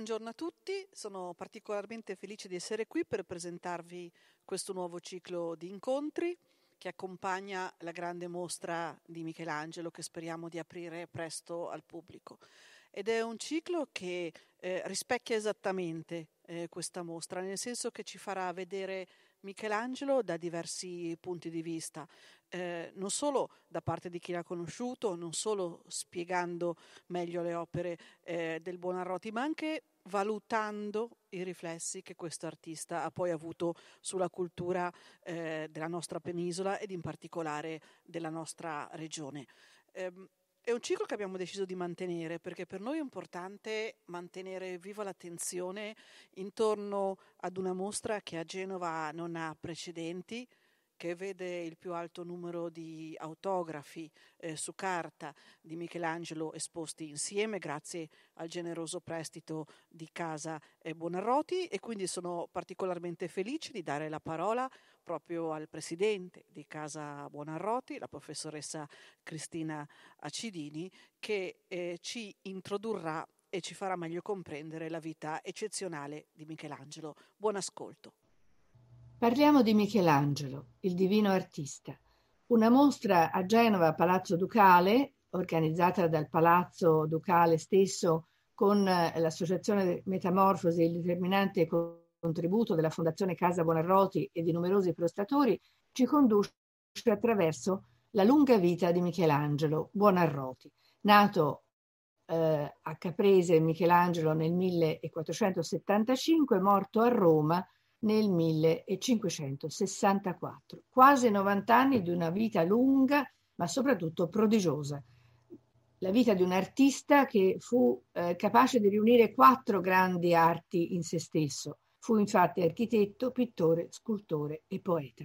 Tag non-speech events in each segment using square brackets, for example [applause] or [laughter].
buongiorno a tutti, sono particolarmente felice di essere qui per presentarvi questo nuovo ciclo di incontri che accompagna la grande mostra di Michelangelo che speriamo di aprire presto al pubblico. Ed è un ciclo che eh, rispecchia esattamente eh, questa mostra, nel senso che ci farà vedere Michelangelo da diversi punti di vista, eh, non solo da parte di chi l'ha conosciuto, non solo spiegando meglio le opere eh, del Buonarroti, ma anche valutando i riflessi che questo artista ha poi avuto sulla cultura eh, della nostra penisola ed in particolare della nostra regione. È un ciclo che abbiamo deciso di mantenere perché per noi è importante mantenere viva l'attenzione intorno ad una mostra che a Genova non ha precedenti, che vede il più alto numero di autografi eh, su carta di Michelangelo esposti insieme grazie al generoso prestito di Casa eh, Buonarroti e quindi sono particolarmente felice di dare la parola proprio al presidente di Casa Buonarroti, la professoressa Cristina Acidini, che eh, ci introdurrà e ci farà meglio comprendere la vita eccezionale di Michelangelo. Buon ascolto. Parliamo di Michelangelo, il divino artista, una mostra a Genova, Palazzo Ducale, organizzata dal Palazzo Ducale stesso con eh, l'associazione Metamorfosi il determinante contributo della Fondazione Casa Buonarroti e di numerosi prestatori, ci conduce attraverso la lunga vita di Michelangelo Buonarroti, nato eh, a Caprese Michelangelo nel 1475, morto a Roma nel 1564. Quasi 90 anni di una vita lunga, ma soprattutto prodigiosa. La vita di un artista che fu eh, capace di riunire quattro grandi arti in se stesso. Fu infatti architetto, pittore, scultore e poeta.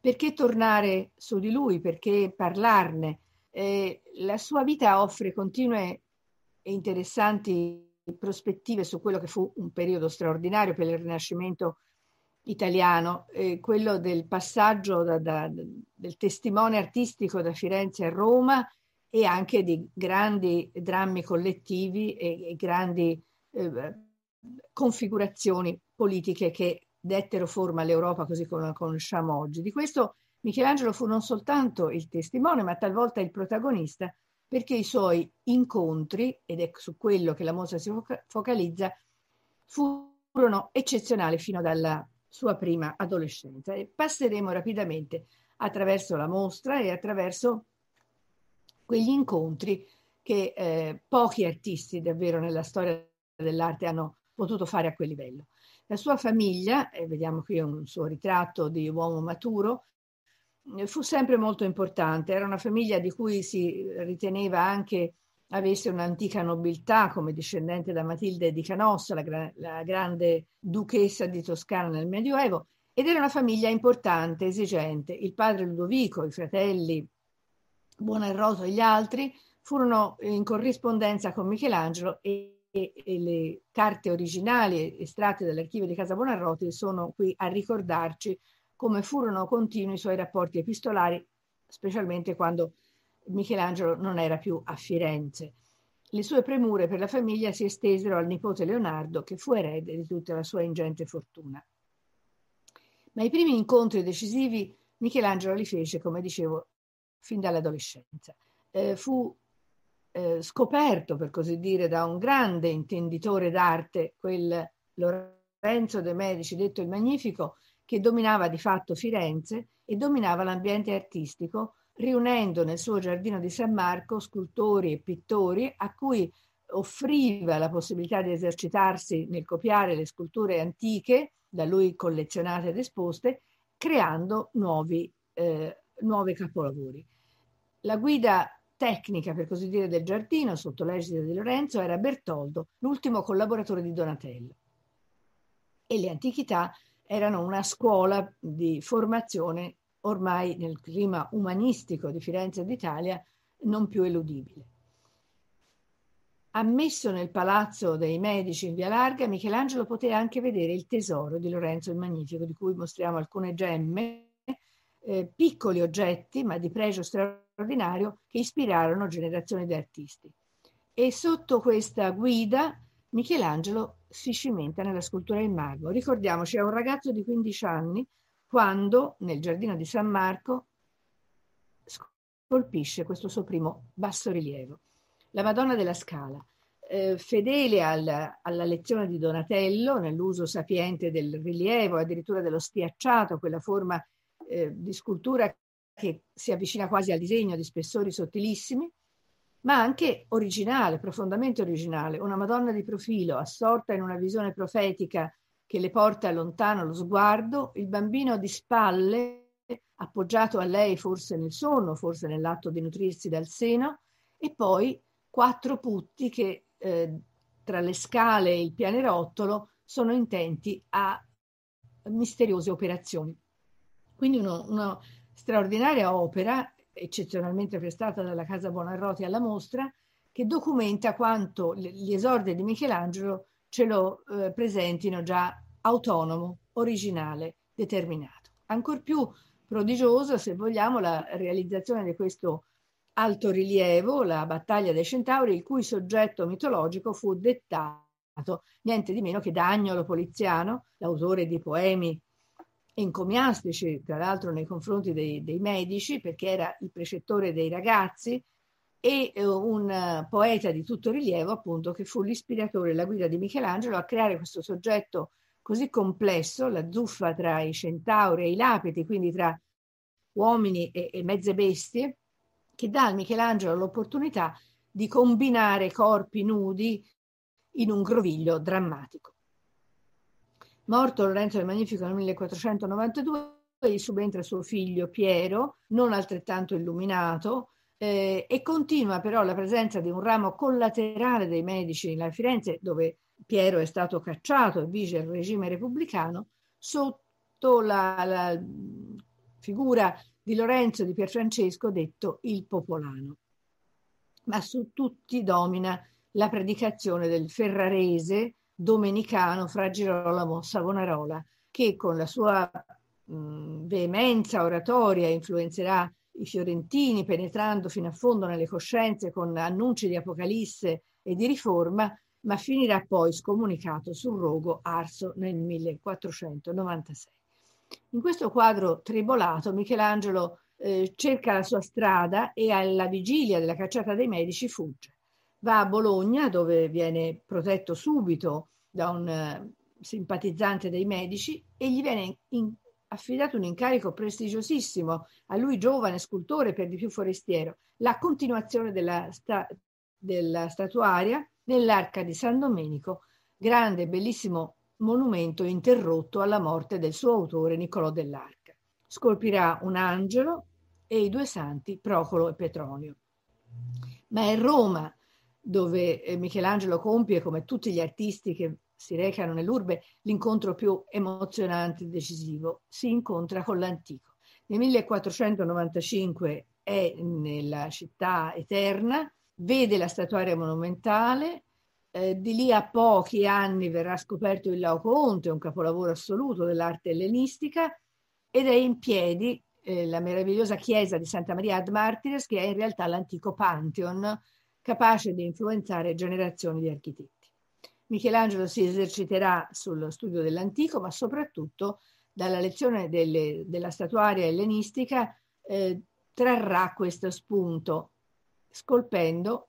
Perché tornare su di lui? Perché parlarne? Eh, la sua vita offre continue e interessanti prospettive su quello che fu un periodo straordinario per il Rinascimento italiano, eh, quello del passaggio da, da, del testimone artistico da Firenze a Roma e anche di grandi drammi collettivi e, e grandi eh, configurazioni politiche che dettero forma all'Europa così come la conosciamo oggi. Di questo Michelangelo fu non soltanto il testimone, ma talvolta il protagonista, perché i suoi incontri, ed è su quello che la mostra si focalizza, furono eccezionali fino dalla sua prima adolescenza. E passeremo rapidamente attraverso la mostra e attraverso quegli incontri che eh, pochi artisti davvero nella storia dell'arte hanno potuto fare a quel livello. La sua famiglia, e vediamo qui un suo ritratto di uomo maturo, eh, fu sempre molto importante. Era una famiglia di cui si riteneva anche avesse un'antica nobiltà come discendente da Matilde di Canossa, la, gra- la, grande duchessa di Toscana nel Medioevo, ed era una famiglia importante, esigente. Il padre Ludovico, i fratelli Buonarrota e gli altri furono in corrispondenza con Michelangelo e, e, le carte originali estratte dall'archivio di Casa Buonarroti sono qui a ricordarci come furono continui i suoi rapporti epistolari, specialmente quando Michelangelo non era più a Firenze. Le sue premure per la famiglia si estesero al nipote Leonardo, che fu erede di tutta la sua ingente fortuna. Ma i primi incontri decisivi Michelangelo li fece, come dicevo, fin dall'adolescenza. Eh, fu eh, scoperto, per così dire, da un grande intenditore d'arte, quel Lorenzo de' Medici, detto il Magnifico, che dominava di fatto Firenze e dominava l'ambiente artistico, riunendo nel suo giardino di San Marco scultori e pittori a cui offriva la possibilità di esercitarsi nel copiare le sculture antiche da lui collezionate ed esposte, creando nuovi, eh, nuovi capolavori. La guida tecnica, per così dire, del giardino, sotto l'egida di Lorenzo, era Bertoldo, l'ultimo collaboratore di Donatello. E le antichità erano una scuola di formazione ormai nel clima umanistico di Firenze e d'Italia non più eludibile. Ammesso nel palazzo dei Medici in Via Larga, Michelangelo poté anche vedere il tesoro di Lorenzo il Magnifico, di cui mostriamo alcune gemme, eh, piccoli oggetti, ma di pregio straordinario, che ispirarono generazioni di artisti. E sotto questa guida Michelangelo si cimenta nella scultura in marmo. Ricordiamoci, è un ragazzo di 15 anni quando nel giardino di San Marco colpisce questo suo primo bassorilievo. La Madonna della Scala, eh, fedele al, alla lezione di Donatello nell'uso sapiente del rilievo, addirittura dello stiacciato, quella forma eh, di scultura che si avvicina quasi al disegno di spessori sottilissimi, ma anche originale, profondamente originale, una Madonna di profilo, assorta in una visione profetica che le porta lontano lo sguardo, il bambino di spalle, appoggiato a lei forse nel sonno, forse nell'atto di nutrirsi dal seno, e poi quattro putti che eh, tra le scale e il pianerottolo sono intenti a misteriose operazioni. Quindi uno, una straordinaria opera eccezionalmente prestata dalla Casa Buonarroti alla mostra, che documenta quanto gli esordi di Michelangelo ce lo eh, presentino già autonomo, originale, determinato. Ancor più prodigiosa, se vogliamo, la realizzazione di questo alto rilievo, la battaglia dei Centauri, il cui soggetto mitologico fu dettato niente di meno che da Agnolo Poliziano, l'autore di poemi encomiastici, tra l'altro nei confronti dei, dei, medici, perché era il precettore dei ragazzi, e eh, un poeta di tutto rilievo, appunto, che fu l'ispiratore, la guida di Michelangelo a creare questo soggetto così complesso, la zuffa tra i centauri e i lapiti, quindi tra uomini e, e mezze bestie, che dà a Michelangelo l'opportunità di combinare corpi nudi in un groviglio drammatico. Morto Lorenzo il Magnifico nel 1492, gli subentra suo figlio Piero, non altrettanto illuminato, eh, e continua però la presenza di un ramo collaterale dei medici in Firenze, dove Piero è stato cacciato e vige il regime repubblicano, sotto la, la figura di Lorenzo di Pierfrancesco, detto il Popolano. Ma su tutti domina la predicazione del ferrarese, domenicano fra Girolamo Savonarola, che con la sua mh, veemenza oratoria influenzerà i fiorentini, penetrando fino a fondo nelle coscienze con annunci di apocalisse e di riforma, ma finirà poi scomunicato sul rogo arso nel 1496. In questo quadro tribolato Michelangelo eh, cerca la sua strada e alla vigilia della cacciata dei medici fugge. Va a Bologna dove viene protetto subito da un eh, simpatizzante dei medici e gli viene in, affidato un incarico prestigiosissimo a lui giovane scultore per di più forestiero, la continuazione della, sta, della statuaria nell'arca di San Domenico, grande e bellissimo monumento interrotto alla morte del suo autore Niccolò dell'Arca. Scolpirà un angelo e i due santi Procolo e Petronio. Ma è Roma dove eh, Michelangelo compie, come tutti gli artisti che si recano nell'urbe, l'incontro più emozionante e decisivo. Si incontra con l'antico. Nel 1495 è nella città eterna, vede la statuaria monumentale, eh, di lì a pochi anni verrà scoperto il Laocoonte, un capolavoro assoluto dell'arte ellenistica, ed è in piedi eh, la meravigliosa chiesa di Santa Maria ad Martires, che è in realtà l'antico Pantheon, capace di influenzare generazioni di architetti. Michelangelo si eserciterà sullo studio dell'antico, ma soprattutto dalla lezione delle, della statuaria ellenistica eh, trarrà questo spunto, scolpendo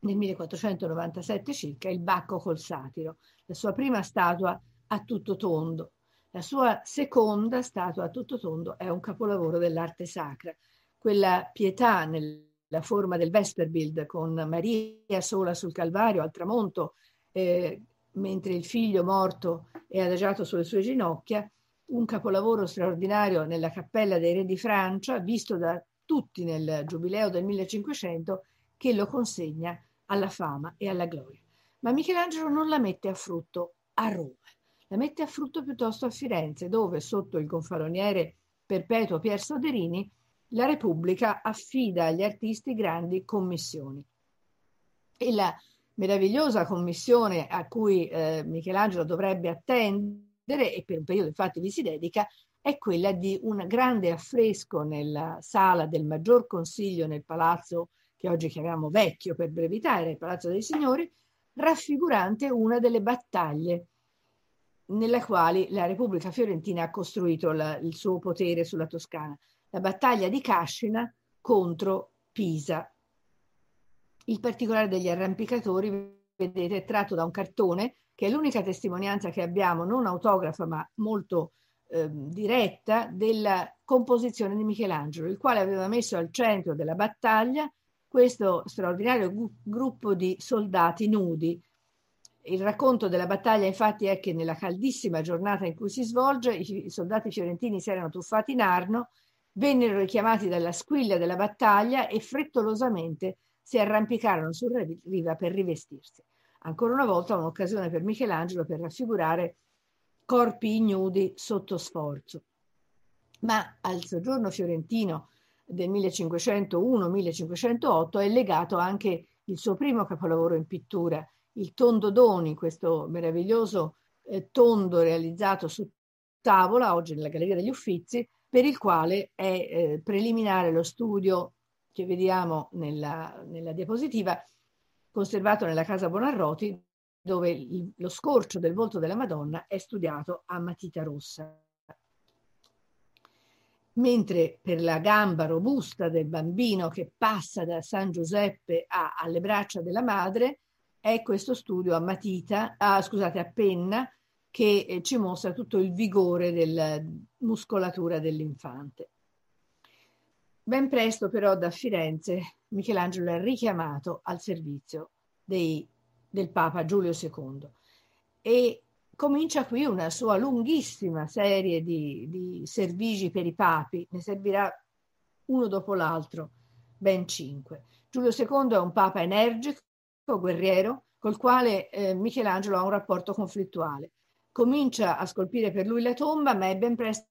nel 1497 circa il Bacco col Satiro, la sua prima statua a tutto tondo. La sua seconda statua a tutto tondo è un capolavoro dell'arte sacra, quella pietà nel la forma del Vesperbild con Maria sola sul Calvario al tramonto, eh, mentre il figlio morto è adagiato sulle sue ginocchia, un capolavoro straordinario nella cappella dei re di Francia, visto da tutti nel giubileo del 1500, che lo consegna alla fama e alla gloria. Ma Michelangelo non la mette a frutto a Roma, la mette a frutto piuttosto a Firenze, dove sotto il gonfaloniere perpetuo Pier Soderini la Repubblica affida agli artisti grandi commissioni. E la meravigliosa commissione a cui eh, Michelangelo dovrebbe attendere, e per un periodo infatti vi si dedica, è quella di un grande affresco nella sala del Maggior Consiglio nel palazzo che oggi chiamiamo vecchio per brevità, era il Palazzo dei Signori, raffigurante una delle battaglie nella quale la Repubblica Fiorentina ha costruito la, il suo potere sulla Toscana, la battaglia di Cascina contro Pisa. Il particolare degli arrampicatori, vedete, è tratto da un cartone che è l'unica testimonianza che abbiamo, non autografa ma molto eh, diretta, della composizione di Michelangelo, il quale aveva messo al centro della battaglia questo straordinario gu- gruppo di soldati nudi il racconto della battaglia infatti è che nella caldissima giornata in cui si svolge i soldati fiorentini si erano tuffati in Arno, vennero richiamati dalla squiglia della battaglia e frettolosamente si arrampicarono sulla riva per rivestirsi. Ancora una volta un'occasione per Michelangelo per raffigurare corpi ignudi sotto sforzo. Ma al soggiorno fiorentino del 1501-1508 è legato anche il suo primo capolavoro in pittura, il tondo Doni, questo meraviglioso eh, tondo realizzato su tavola, oggi nella Galleria degli Uffizi, per il quale è eh, preliminare lo studio che vediamo nella, nella, diapositiva, conservato nella casa Bonarroti, dove il, lo scorcio del volto della Madonna è studiato a matita rossa. Mentre per la gamba robusta del bambino che passa da San Giuseppe a, alle braccia della madre, è questo studio a matita, ah, scusate, a penna, che eh, ci mostra tutto il vigore della muscolatura dell'infante. Ben presto però da Firenze Michelangelo è richiamato al servizio dei, del Papa Giulio II e comincia qui una sua lunghissima serie di, di servigi per i papi, ne servirà uno dopo l'altro, ben cinque. Giulio II è un papa energico, guerriero col quale eh, Michelangelo ha un rapporto conflittuale. Comincia a scolpire per lui la tomba, ma è ben presto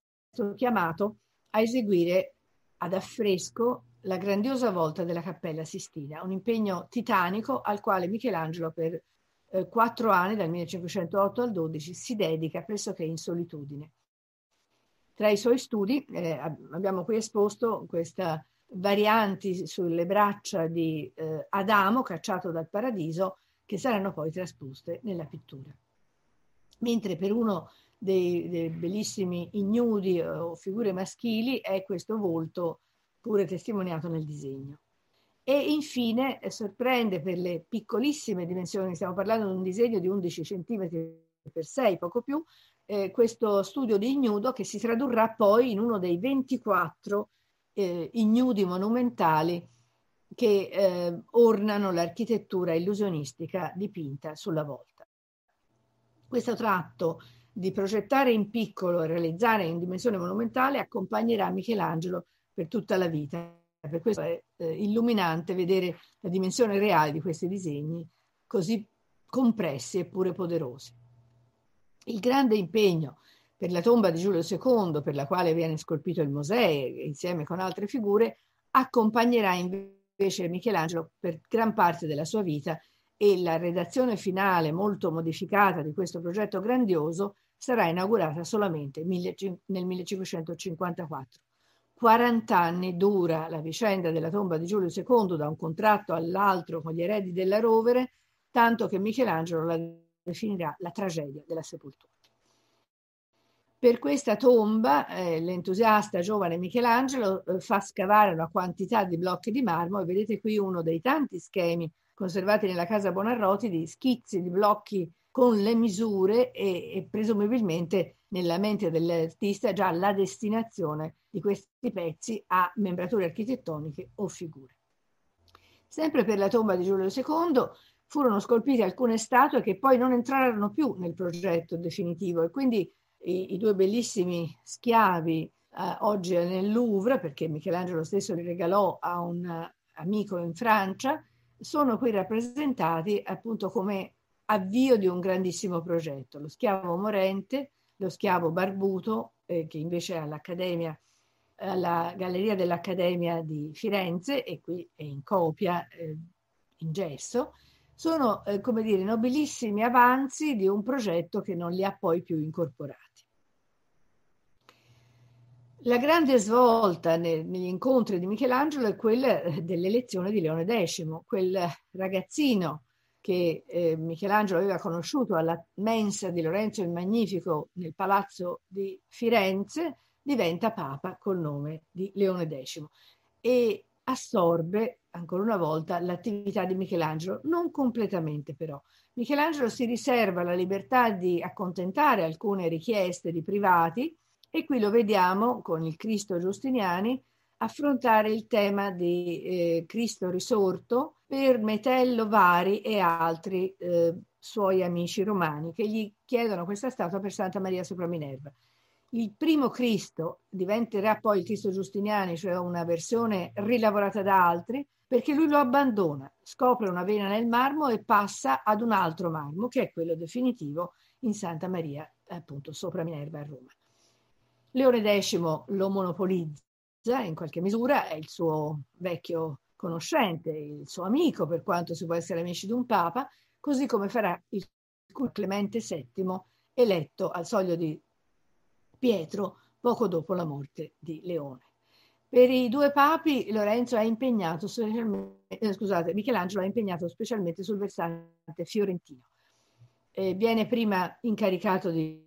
chiamato a eseguire ad affresco la grandiosa volta della Cappella Sistina, un impegno titanico al quale Michelangelo per eh, quattro anni, dal 1508 al 12, si dedica pressoché in solitudine. Tra i suoi studi eh, abbiamo qui esposto questa varianti sulle braccia di eh, Adamo cacciato dal paradiso che saranno poi trasposte nella pittura. Mentre per uno dei, dei bellissimi ignudi o figure maschili è questo volto pure testimoniato nel disegno. E infine eh, sorprende per le piccolissime dimensioni, stiamo parlando di un disegno di 11 cm per 6, poco più, eh, questo studio di ignudo che si tradurrà poi in uno dei 24 eh, ignudi monumentali che eh, ornano l'architettura illusionistica dipinta sulla volta. Questo tratto di progettare in piccolo e realizzare in dimensione monumentale accompagnerà Michelangelo per tutta la vita. Per questo è eh, illuminante vedere la dimensione reale di questi disegni così compressi eppure poderosi. Il grande impegno per la tomba di Giulio II, per la quale viene scolpito il Mosè insieme con altre figure, accompagnerà invece Michelangelo per gran parte della sua vita e la redazione finale molto modificata di questo progetto grandioso sarà inaugurata solamente nel 1554. 40 anni dura la vicenda della tomba di Giulio II da un contratto all'altro con gli eredi della Rovere, tanto che Michelangelo la definirà la tragedia della sepoltura. Per questa tomba eh, l'entusiasta giovane Michelangelo eh, fa scavare una quantità di blocchi di marmo e vedete qui uno dei tanti schemi conservati nella casa Bonarroti di schizzi di blocchi con le misure e, e presumibilmente nella mente dell'artista già la destinazione di questi pezzi a membrature architettoniche o figure. Sempre per la tomba di Giulio II furono scolpite alcune statue che poi non entrarono più nel progetto definitivo e quindi i, i due bellissimi schiavi eh, oggi nel Louvre, perché Michelangelo stesso li regalò a un uh, amico in Francia, sono qui rappresentati appunto come avvio di un grandissimo progetto. Lo schiavo morente, lo schiavo barbuto, eh, che invece è all'Accademia, alla Galleria dell'Accademia di Firenze, e qui è in copia eh, in gesso, sono, eh, come dire, nobilissimi avanzi di un progetto che non li ha poi più incorporati. La grande svolta negli incontri di Michelangelo è quella dell'elezione di Leone X, quel ragazzino che eh, Michelangelo aveva conosciuto alla mensa di Lorenzo il Magnifico nel palazzo di Firenze, diventa papa col nome di Leone X e assorbe ancora una volta l'attività di Michelangelo, non completamente però. Michelangelo si riserva la libertà di accontentare alcune richieste di privati e qui lo vediamo con il Cristo Giustiniani affrontare il tema di eh, Cristo risorto per Metello Vari e altri eh, suoi amici romani che gli chiedono questa statua per Santa Maria sopra Minerva. Il primo Cristo diventerà poi il Cristo Giustiniani, cioè una versione rilavorata da altri, perché lui lo abbandona, scopre una vena nel marmo e passa ad un altro marmo, che è quello definitivo in Santa Maria, appunto, sopra Minerva a Roma. Leone X lo monopolizza in qualche misura, è il suo vecchio conoscente, il suo amico, per quanto si può essere amici di un papa, così come farà il Clemente VII, eletto al soglio di Pietro poco dopo la morte di Leone. Per i due papi Lorenzo è impegnato eh, scusate, Michelangelo è impegnato specialmente sul versante fiorentino. Eh, viene prima incaricato di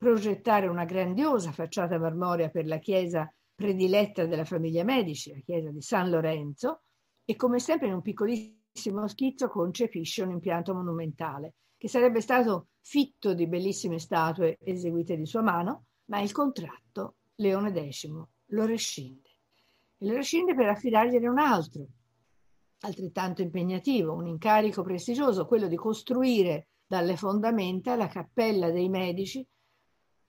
progettare una grandiosa facciata marmorea per la chiesa prediletta della famiglia Medici, la chiesa di San Lorenzo, e come sempre in un piccolissimo schizzo concepisce un impianto monumentale che sarebbe stato fitto di bellissime statue eseguite di sua mano, ma il contratto Leone X lo rescinde. E lo rescinde per affidargliene un altro, altrettanto impegnativo, un incarico prestigioso, quello di costruire dalle fondamenta la cappella dei Medici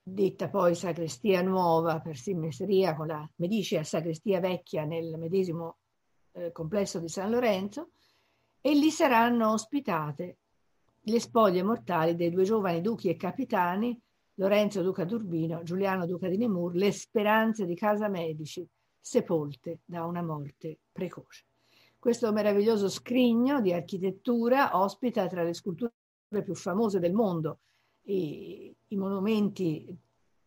detta poi sagrestia nuova per simmetria con la medicea sagrestia vecchia nel medesimo eh, complesso di San Lorenzo, e lì saranno ospitate le spoglie mortali dei due giovani duchi e capitani, Lorenzo duca d'Urbino, Giuliano duca di Nemur, le speranze di casa Medici, sepolte da una morte precoce. Questo meraviglioso scrigno di architettura ospita tra le sculture più famose del mondo, i, i monumenti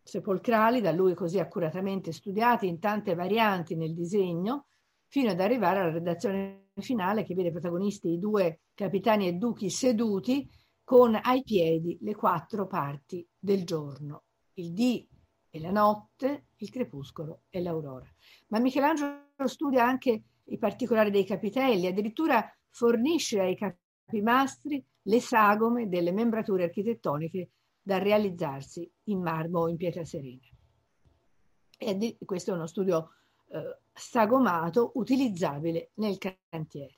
sepolcrali, da lui così accuratamente studiati in tante varianti nel disegno, fino ad arrivare alla redazione finale che vede protagonisti i due capitani e duchi seduti con ai piedi le quattro parti del giorno, il dì e la notte, il crepuscolo e l'aurora. Ma Michelangelo studia anche i particolari dei capitelli, addirittura fornisce ai capimastri le sagome delle membrature architettoniche da realizzarsi in marmo o in pietra serena. E questo è uno studio eh, sagomato utilizzabile nel cantiere.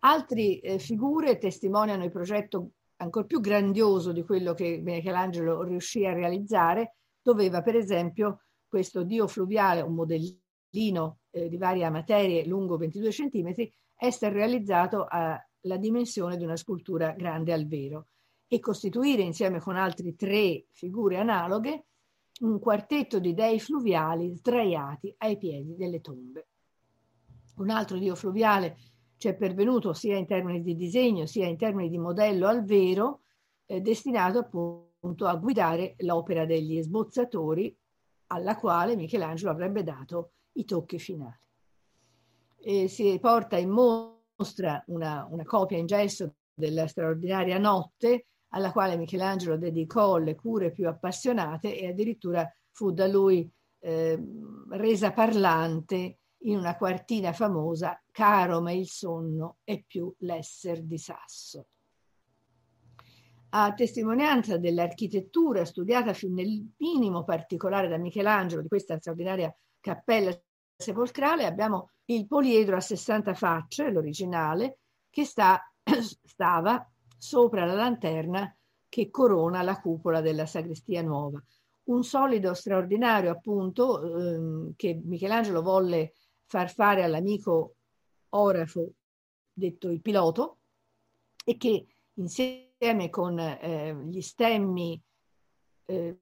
Altre eh, figure testimoniano il progetto ancora più grandioso di quello che Michelangelo riuscì a realizzare. Doveva, per esempio, questo dio fluviale, un modellino eh, di varie materie lungo 22 cm, essere realizzato a la dimensione di una scultura grande al vero e costituire insieme con altre tre figure analoghe un quartetto di dei fluviali sdraiati ai piedi delle tombe. Un altro dio fluviale ci è pervenuto sia in termini di disegno sia in termini di modello al vero, eh, destinato appunto a guidare l'opera degli sbozzatori alla quale Michelangelo avrebbe dato i tocchi finali. E si porta in modo mostra una, una copia in gesso della straordinaria notte alla quale Michelangelo dedicò le cure più appassionate e addirittura fu da lui eh, resa parlante in una quartina famosa Caro ma il sonno è più l'esser di sasso. A testimonianza dell'architettura studiata fin nel minimo particolare da Michelangelo di questa straordinaria cappella sepolcrale abbiamo il poliedro a 60 facce, l'originale, che sta, [clears throat] stava sopra la lanterna che corona la cupola della sagrestia nuova. Un solido straordinario, appunto, ehm, che Michelangelo volle far fare all'amico orafo, detto il piloto, e che insieme con eh, gli stemmi eh,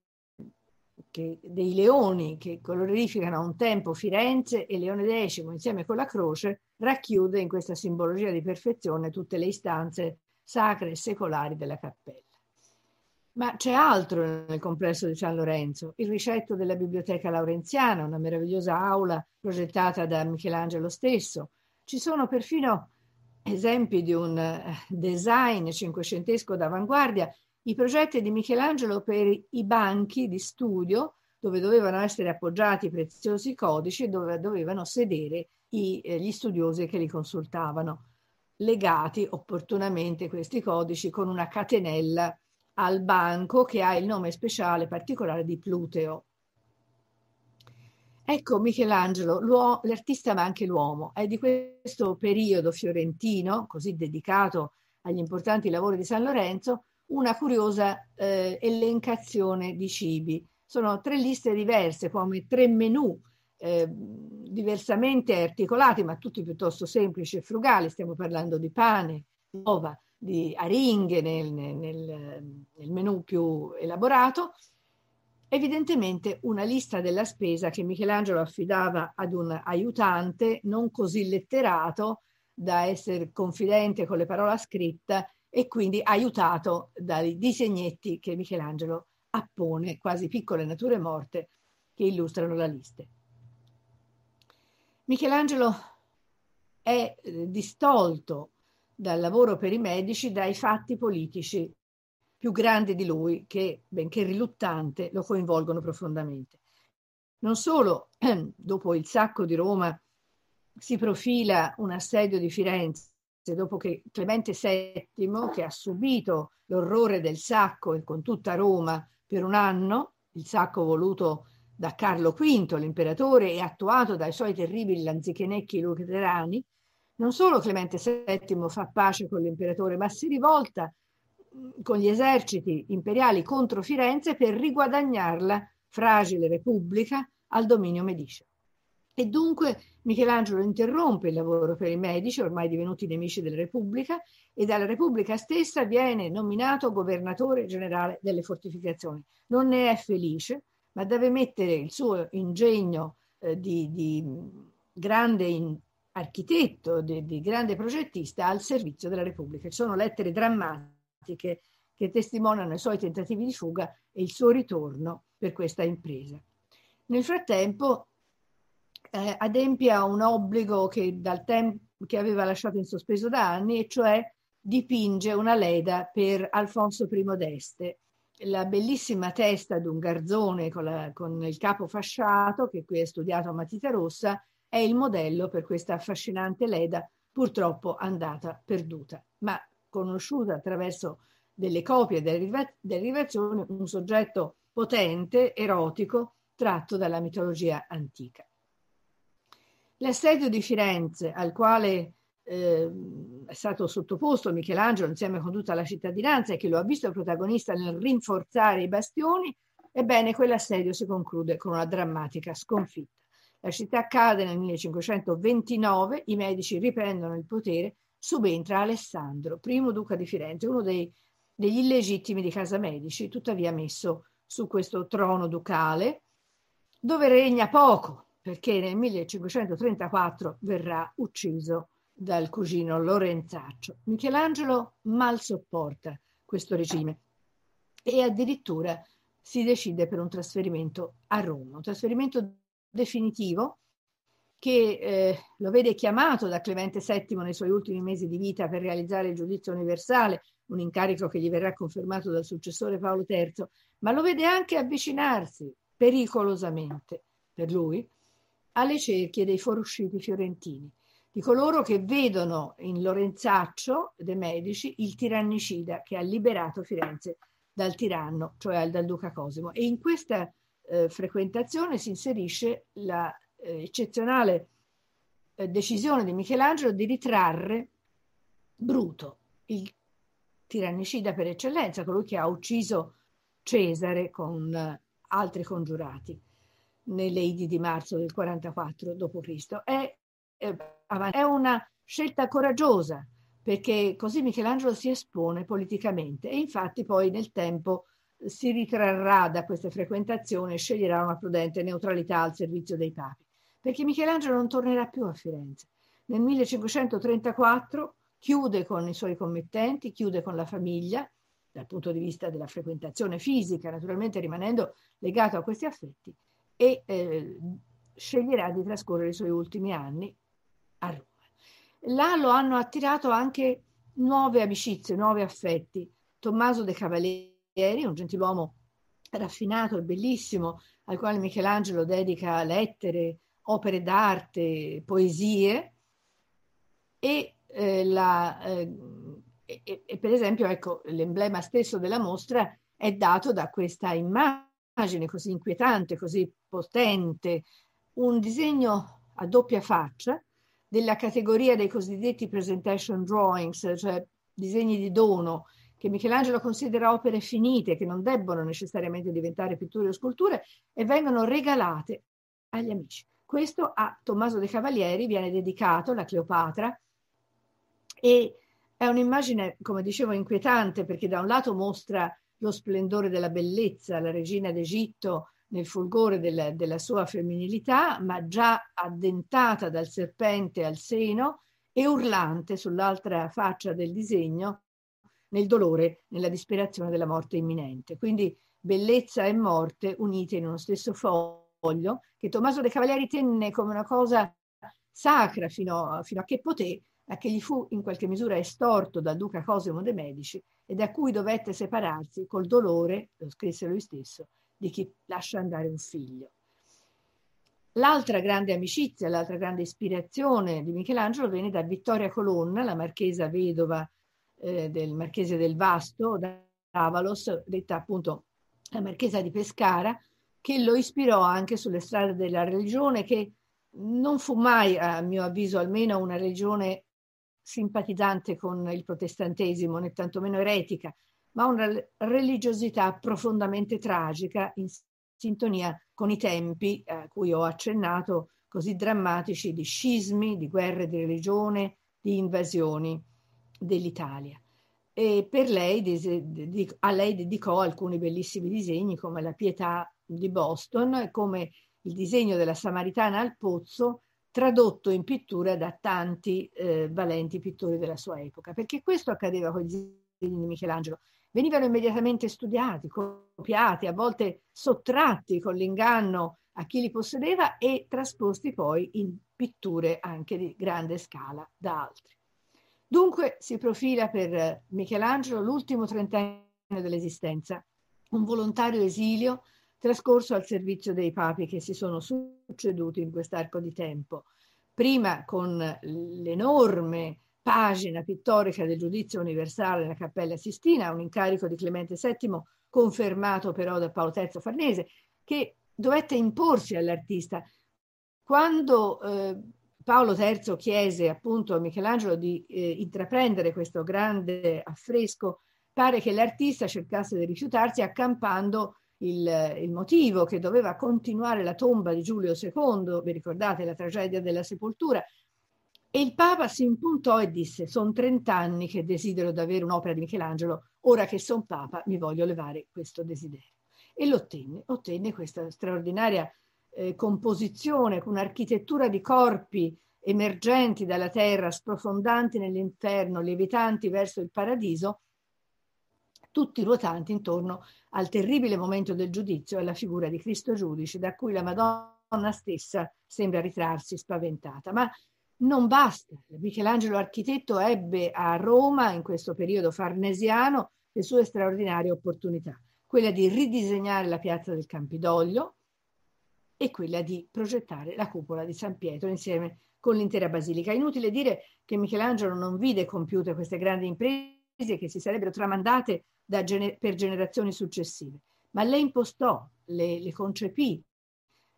che, dei leoni che colorificano a un tempo Firenze e Leone X insieme con la croce racchiude in questa simbologia di perfezione tutte le istanze sacre e secolari della cappella. Ma c'è altro nel complesso di San Lorenzo, il ricetto della Biblioteca Laurenziana, una meravigliosa aula progettata da Michelangelo stesso. Ci sono perfino esempi di un eh, design cinquecentesco d'avanguardia, i progetti di Michelangelo per i banchi di studio dove dovevano essere appoggiati i preziosi codici e dove dovevano sedere i, eh, gli studiosi che li consultavano, legati opportunamente questi codici con una catenella al banco che ha il nome speciale particolare di Pluteo. Ecco Michelangelo, l'artista ma anche l'uomo, è di questo periodo fiorentino, così dedicato agli importanti lavori di San Lorenzo, una curiosa eh, elencazione di cibi. Sono tre liste diverse, come tre menù eh, diversamente articolati, ma tutti piuttosto semplici e frugali. Stiamo parlando di pane, uova, di aringhe nel, nel, nel menù più elaborato. Evidentemente una lista della spesa che Michelangelo affidava ad un aiutante non così letterato da essere confidente con le parole scritte e quindi aiutato dai disegnetti che Michelangelo appone, quasi piccole nature morte, che illustrano la lista. Michelangelo è eh, distolto dal lavoro per i medici dai fatti politici più grandi di lui che, benché riluttante, lo coinvolgono profondamente. Non solo [clears throat] dopo il sacco di Roma si profila un assedio di Firenze dopo che Clemente VII, che ha subito l'orrore del sacco e con tutta Roma per un anno, il sacco voluto da Carlo V, l'imperatore, e attuato dai suoi terribili lanzichenecchi luterani, non solo Clemente VII fa pace con l'imperatore, ma si rivolta con gli eserciti imperiali contro Firenze per riguadagnarla, fragile repubblica, al dominio mediceo. E dunque Michelangelo interrompe il lavoro per i medici, ormai divenuti nemici della Repubblica, e dalla Repubblica stessa viene nominato governatore generale delle fortificazioni. Non ne è felice, ma deve mettere il suo ingegno eh, di, di, grande in, architetto, di, di, grande progettista al servizio della Repubblica. Ci sono lettere drammatiche che testimoniano i suoi tentativi di fuga e il suo ritorno per questa impresa. Nel frattempo eh, adempie a un obbligo che, dal tempo, che aveva lasciato in sospeso da anni, e cioè dipinge una leda per Alfonso I d'Este. La bellissima testa di un garzone con, la, con il capo fasciato, che qui è studiato a matita rossa, è il modello per questa affascinante leda, purtroppo andata perduta, ma conosciuta attraverso delle copie e delle derivazioni, un soggetto potente, erotico, tratto dalla mitologia antica. L'assedio di Firenze, al quale eh, è stato sottoposto Michelangelo insieme con tutta la cittadinanza e che lo ha visto protagonista nel rinforzare i bastioni, ebbene quell'assedio si conclude con una drammatica sconfitta. La città cade nel 1529, i medici riprendono il potere, subentra Alessandro, primo duca di Firenze, uno dei, degli illegittimi di casa Medici, tuttavia messo su questo trono ducale, dove regna poco, perché nel 1534 verrà ucciso dal cugino Lorenzaccio. Michelangelo mal sopporta questo regime e addirittura si decide per un trasferimento a Roma, un trasferimento definitivo che eh, lo vede chiamato da Clemente VII nei suoi ultimi mesi di vita per realizzare il giudizio universale, un incarico che gli verrà confermato dal successore Paolo III, ma lo vede anche avvicinarsi pericolosamente per lui alle cerchie dei fuorusciti fiorentini, di coloro che vedono in Lorenzaccio de' Medici il tirannicida che ha liberato Firenze dal tiranno, cioè dal duca Cosimo. E in questa eh, frequentazione si inserisce l'eccezionale eh, eh, decisione di Michelangelo di ritrarre Bruto, il tirannicida per eccellenza, colui che ha ucciso Cesare con eh, altri congiurati nelle Idi di marzo del 44 d.C. È, è una scelta coraggiosa perché così Michelangelo si espone politicamente e infatti poi nel tempo si ritrarrà da queste frequentazioni e sceglierà una prudente neutralità al servizio dei papi, perché Michelangelo non tornerà più a Firenze. Nel 1534 chiude con i suoi commettenti, chiude con la famiglia, dal punto di vista della frequentazione fisica, naturalmente rimanendo legato a questi affetti, e eh, sceglierà di trascorrere i suoi ultimi anni a Roma. là lo hanno attirato anche nuove amicizie, nuovi affetti. Tommaso de Cavalieri, un gentiluomo raffinato e bellissimo, al quale Michelangelo dedica lettere, opere d'arte, poesie, e, eh, la, eh, e, e, per esempio ecco, l'emblema stesso della mostra è dato da questa immagine così inquietante, così potente, un disegno a doppia faccia della categoria dei cosiddetti presentation drawings, cioè disegni di dono, che Michelangelo considera opere finite, che non debbono necessariamente diventare pitture o sculture, e vengono regalate agli amici. Questo a Tommaso de Cavalieri viene dedicato, la Cleopatra, e è un'immagine, come dicevo, inquietante perché da un lato mostra lo splendore della bellezza, la regina d'Egitto nel fulgore della, della sua femminilità, ma già addentata dal serpente al seno e urlante sull'altra faccia del disegno nel dolore, nella disperazione della morte imminente. Quindi bellezza e morte unite in uno stesso foglio che Tommaso de Cavalieri tenne come una cosa sacra fino, fino a che poté, a che gli fu in qualche misura estorto dal duca Cosimo de' Medici e da cui dovette separarsi col dolore, lo scrisse lui stesso, di chi lascia andare un figlio. L'altra grande amicizia, l'altra grande ispirazione di Michelangelo venne da Vittoria Colonna, la marchesa vedova eh, del marchese del Vasto, d'Avalos, detta appunto la marchesa di Pescara, che lo ispirò anche sulle strade della religione, che non fu mai, a mio avviso almeno, una religione simpatizzante con il protestantesimo, né tantomeno eretica, ma una religiosità profondamente tragica in sintonia con i tempi a cui ho accennato, così drammatici di scismi, di guerre di religione, di invasioni dell'Italia. E per lei, a lei dedicò alcuni bellissimi disegni come la Pietà di Boston come il disegno della Samaritana al pozzo, tradotto in pittura da tanti eh, valenti pittori della sua epoca. Perché questo accadeva con i disegni di Michelangelo venivano immediatamente studiati, copiati, a volte sottratti con l'inganno a chi li possedeva e trasposti poi in pitture anche di grande scala da altri. Dunque si profila per Michelangelo l'ultimo trentennio dell'esistenza, un volontario esilio trascorso al servizio dei papi che si sono succeduti in quest'arco di tempo, prima con l'enorme pagina pittorica del giudizio universale nella Cappella Sistina, un incarico di Clemente VII confermato però da Paolo III Farnese, che dovette imporsi all'artista. Quando eh, Paolo III chiese appunto a Michelangelo di eh, intraprendere questo grande affresco, pare che l'artista cercasse di rifiutarsi accampando il, il, motivo che doveva continuare la tomba di Giulio II, vi ricordate la tragedia della sepoltura, e il Papa si impuntò e disse: Sono 30 anni che desidero di avere un'opera di Michelangelo, ora che sono Papa mi voglio levare questo desiderio. E lo ottenne, ottenne questa straordinaria eh, composizione con un'architettura di corpi emergenti dalla terra, sprofondanti nell'inferno, lievitanti verso il paradiso, tutti ruotanti intorno al terribile momento del giudizio e alla figura di Cristo giudice, da cui la Madonna stessa sembra ritrarsi spaventata. Ma non basta. Michelangelo architetto ebbe a Roma, in questo periodo farnesiano, le sue straordinarie opportunità, quella di ridisegnare la piazza del Campidoglio e quella di progettare la cupola di San Pietro insieme con l'intera basilica. Inutile dire che Michelangelo non vide compiute queste grandi imprese che si sarebbero tramandate gener- per generazioni successive, ma le impostò, le, le concepì,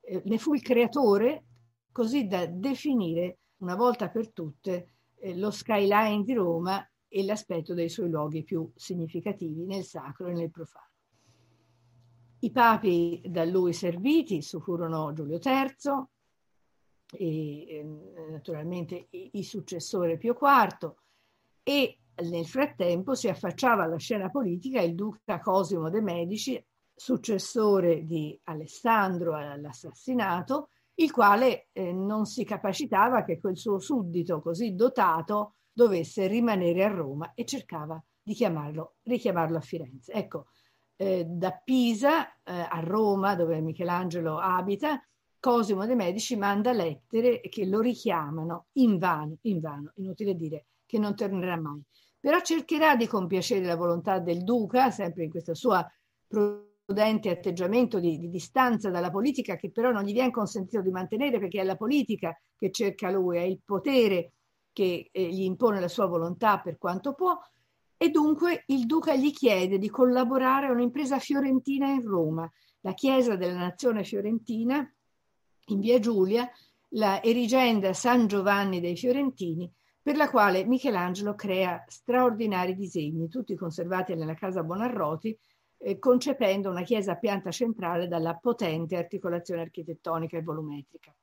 eh, ne fu il creatore così da definire una volta per tutte eh, lo skyline di Roma e l'aspetto dei suoi luoghi più significativi nel sacro e nel profano. I papi da lui serviti furono Giulio III e eh, naturalmente il successore Pio IV e nel frattempo si affacciava alla scena politica il duca Cosimo de' Medici, successore di Alessandro all'assassinato il quale eh, non si capacitava che quel suo suddito così dotato dovesse rimanere a Roma e cercava di chiamarlo, richiamarlo a Firenze. Ecco, eh, da Pisa eh, a Roma, dove Michelangelo abita, Cosimo de' Medici manda lettere che lo richiamano invano, invano, inutile dire che non tornerà mai. Però cercherà di compiacere la volontà del duca, sempre in questa sua prudente atteggiamento di, di, distanza dalla politica, che però non gli viene consentito di mantenere perché è la politica che cerca lui, è il potere che eh, gli impone la sua volontà per quanto può, e dunque il duca gli chiede di collaborare a un'impresa fiorentina in Roma, la Chiesa della Nazione Fiorentina, in via Giulia, la erigenda San Giovanni dei Fiorentini, per la quale Michelangelo crea straordinari disegni, tutti conservati nella casa Bonarroti, eh, concependo una chiesa a pianta centrale dalla potente articolazione architettonica e volumetrica.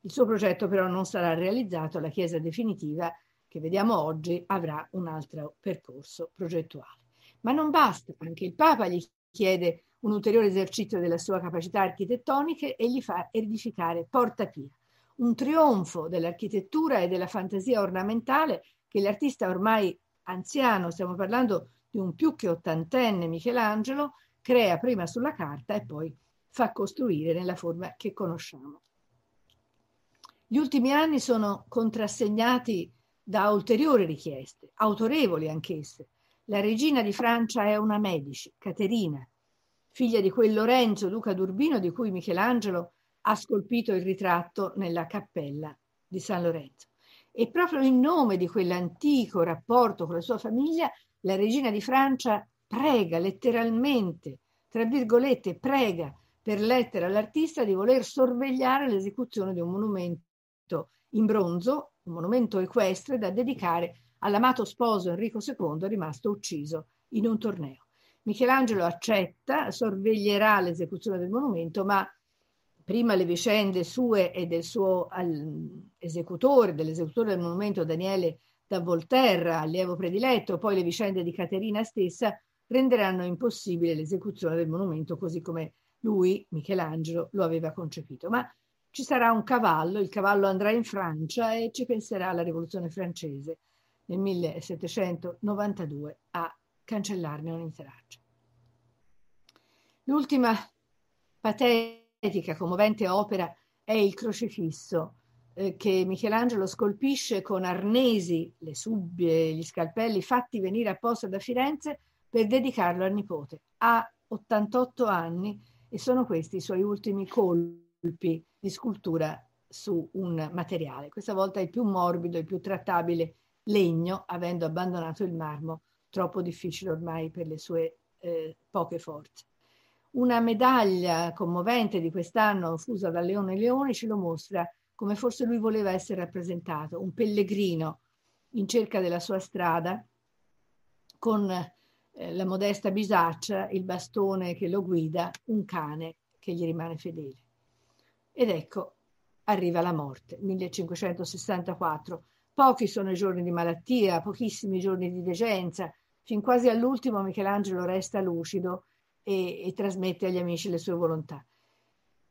Il suo progetto però non sarà realizzato, la chiesa definitiva che vediamo oggi avrà un altro percorso progettuale. Ma non basta, anche il Papa gli chiede un ulteriore esercizio della sua capacità architettoniche e gli fa edificare Porta Pia, un trionfo dell'architettura e della fantasia ornamentale che l'artista ormai anziano, stiamo parlando di un più che ottantenne Michelangelo, crea prima sulla carta e poi fa costruire nella forma che conosciamo. Gli ultimi anni sono contrassegnati da ulteriori richieste, autorevoli anch'esse. La regina di Francia è una Medici, Caterina, figlia di quel Lorenzo, duca d'Urbino, di cui Michelangelo ha scolpito il ritratto nella cappella di San Lorenzo. E proprio in nome di quell'antico rapporto con la sua famiglia, la regina di Francia prega letteralmente, tra virgolette, prega per lettera all'artista di voler sorvegliare l'esecuzione di un monumento in bronzo un monumento equestre da dedicare all'amato sposo Enrico II rimasto ucciso in un torneo. Michelangelo accetta, sorveglierà l'esecuzione del monumento, ma prima le vicende sue e del suo esecutore, dell'esecutore del monumento Daniele da Volterra, allievo prediletto, poi le vicende di Caterina stessa renderanno impossibile l'esecuzione del monumento così come lui, Michelangelo, lo aveva concepito. Ma ci sarà un cavallo, il cavallo andrà in Francia e ci penserà la rivoluzione francese nel 1792 a cancellarne un'interaccia. L'ultima patetica, commovente opera è il crocifisso eh, che Michelangelo scolpisce con arnesi, le subbie, gli scalpelli fatti venire apposta da Firenze per dedicarlo al nipote. Ha 88 anni e sono questi i suoi ultimi colpi di scultura su un materiale. Questa volta il più morbido, il più trattabile legno, avendo abbandonato il marmo, troppo difficile ormai per le sue eh, poche forze. Una medaglia commovente di quest'anno fusa da Leone Leoni ce lo mostra come forse lui voleva essere rappresentato, un pellegrino in cerca della sua strada con eh, la modesta bisaccia, il bastone che lo guida, un cane che gli rimane fedele. Ed ecco, arriva la morte, 1564. Pochi sono i giorni di malattia, pochissimi giorni di degenza. Fin quasi all'ultimo Michelangelo resta lucido e, e trasmette agli amici le sue volontà.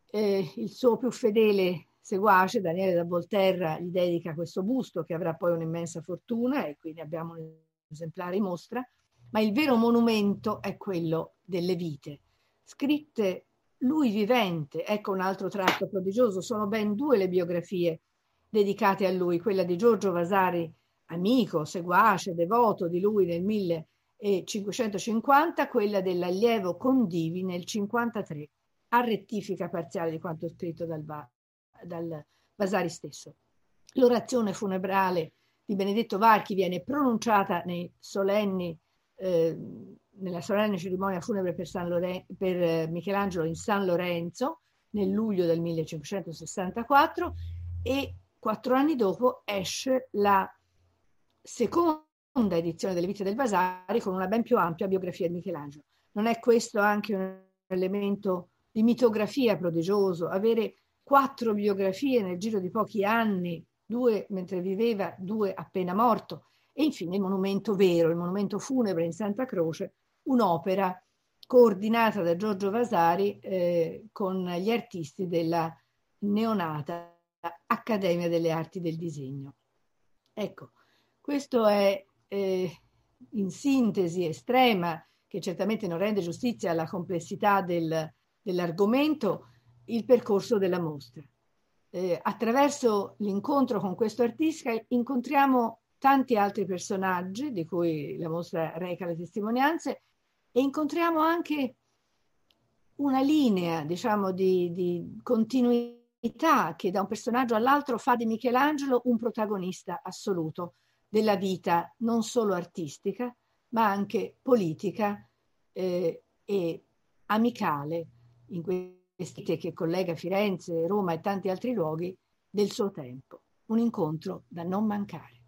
Eh, il suo più fedele seguace, Daniele da Volterra, gli dedica questo busto che avrà poi un'immensa fortuna e qui ne abbiamo un esemplare in mostra, ma il vero monumento è quello delle vite, scritte lui vivente, ecco un altro tratto prodigioso, sono ben due le biografie dedicate a lui, quella di Giorgio Vasari, amico, seguace, devoto di lui nel 1550, quella dell'allievo Condivi nel 53, a rettifica parziale di quanto scritto dal, dal Vasari stesso. L'orazione funebrale di Benedetto Varchi viene pronunciata solenni eh, nella solenne cerimonia funebre per, Loren- per eh, Michelangelo in San Lorenzo nel luglio del 1564 e quattro anni dopo esce la seconda edizione delle vite del Vasari con una ben più ampia biografia di Michelangelo. Non è questo anche un elemento di mitografia prodigioso, avere quattro biografie nel giro di pochi anni, due mentre viveva, due appena morto, e infine il monumento vero, il monumento funebre in Santa Croce, un'opera coordinata da Giorgio Vasari eh, con gli artisti della neonata Accademia delle Arti del Disegno. Ecco, questo è eh, in sintesi estrema, che certamente non rende giustizia alla complessità del, dell'argomento, il percorso della mostra. Eh, attraverso l'incontro con questo artista incontriamo tanti altri personaggi di cui la mostra reca le testimonianze e incontriamo anche una linea, diciamo, di, di continuità che da un personaggio all'altro fa di Michelangelo un protagonista assoluto della vita non solo artistica, ma anche politica eh, e amicale in queste che collega Firenze, Roma e tanti altri luoghi del suo tempo. Un incontro da non mancare.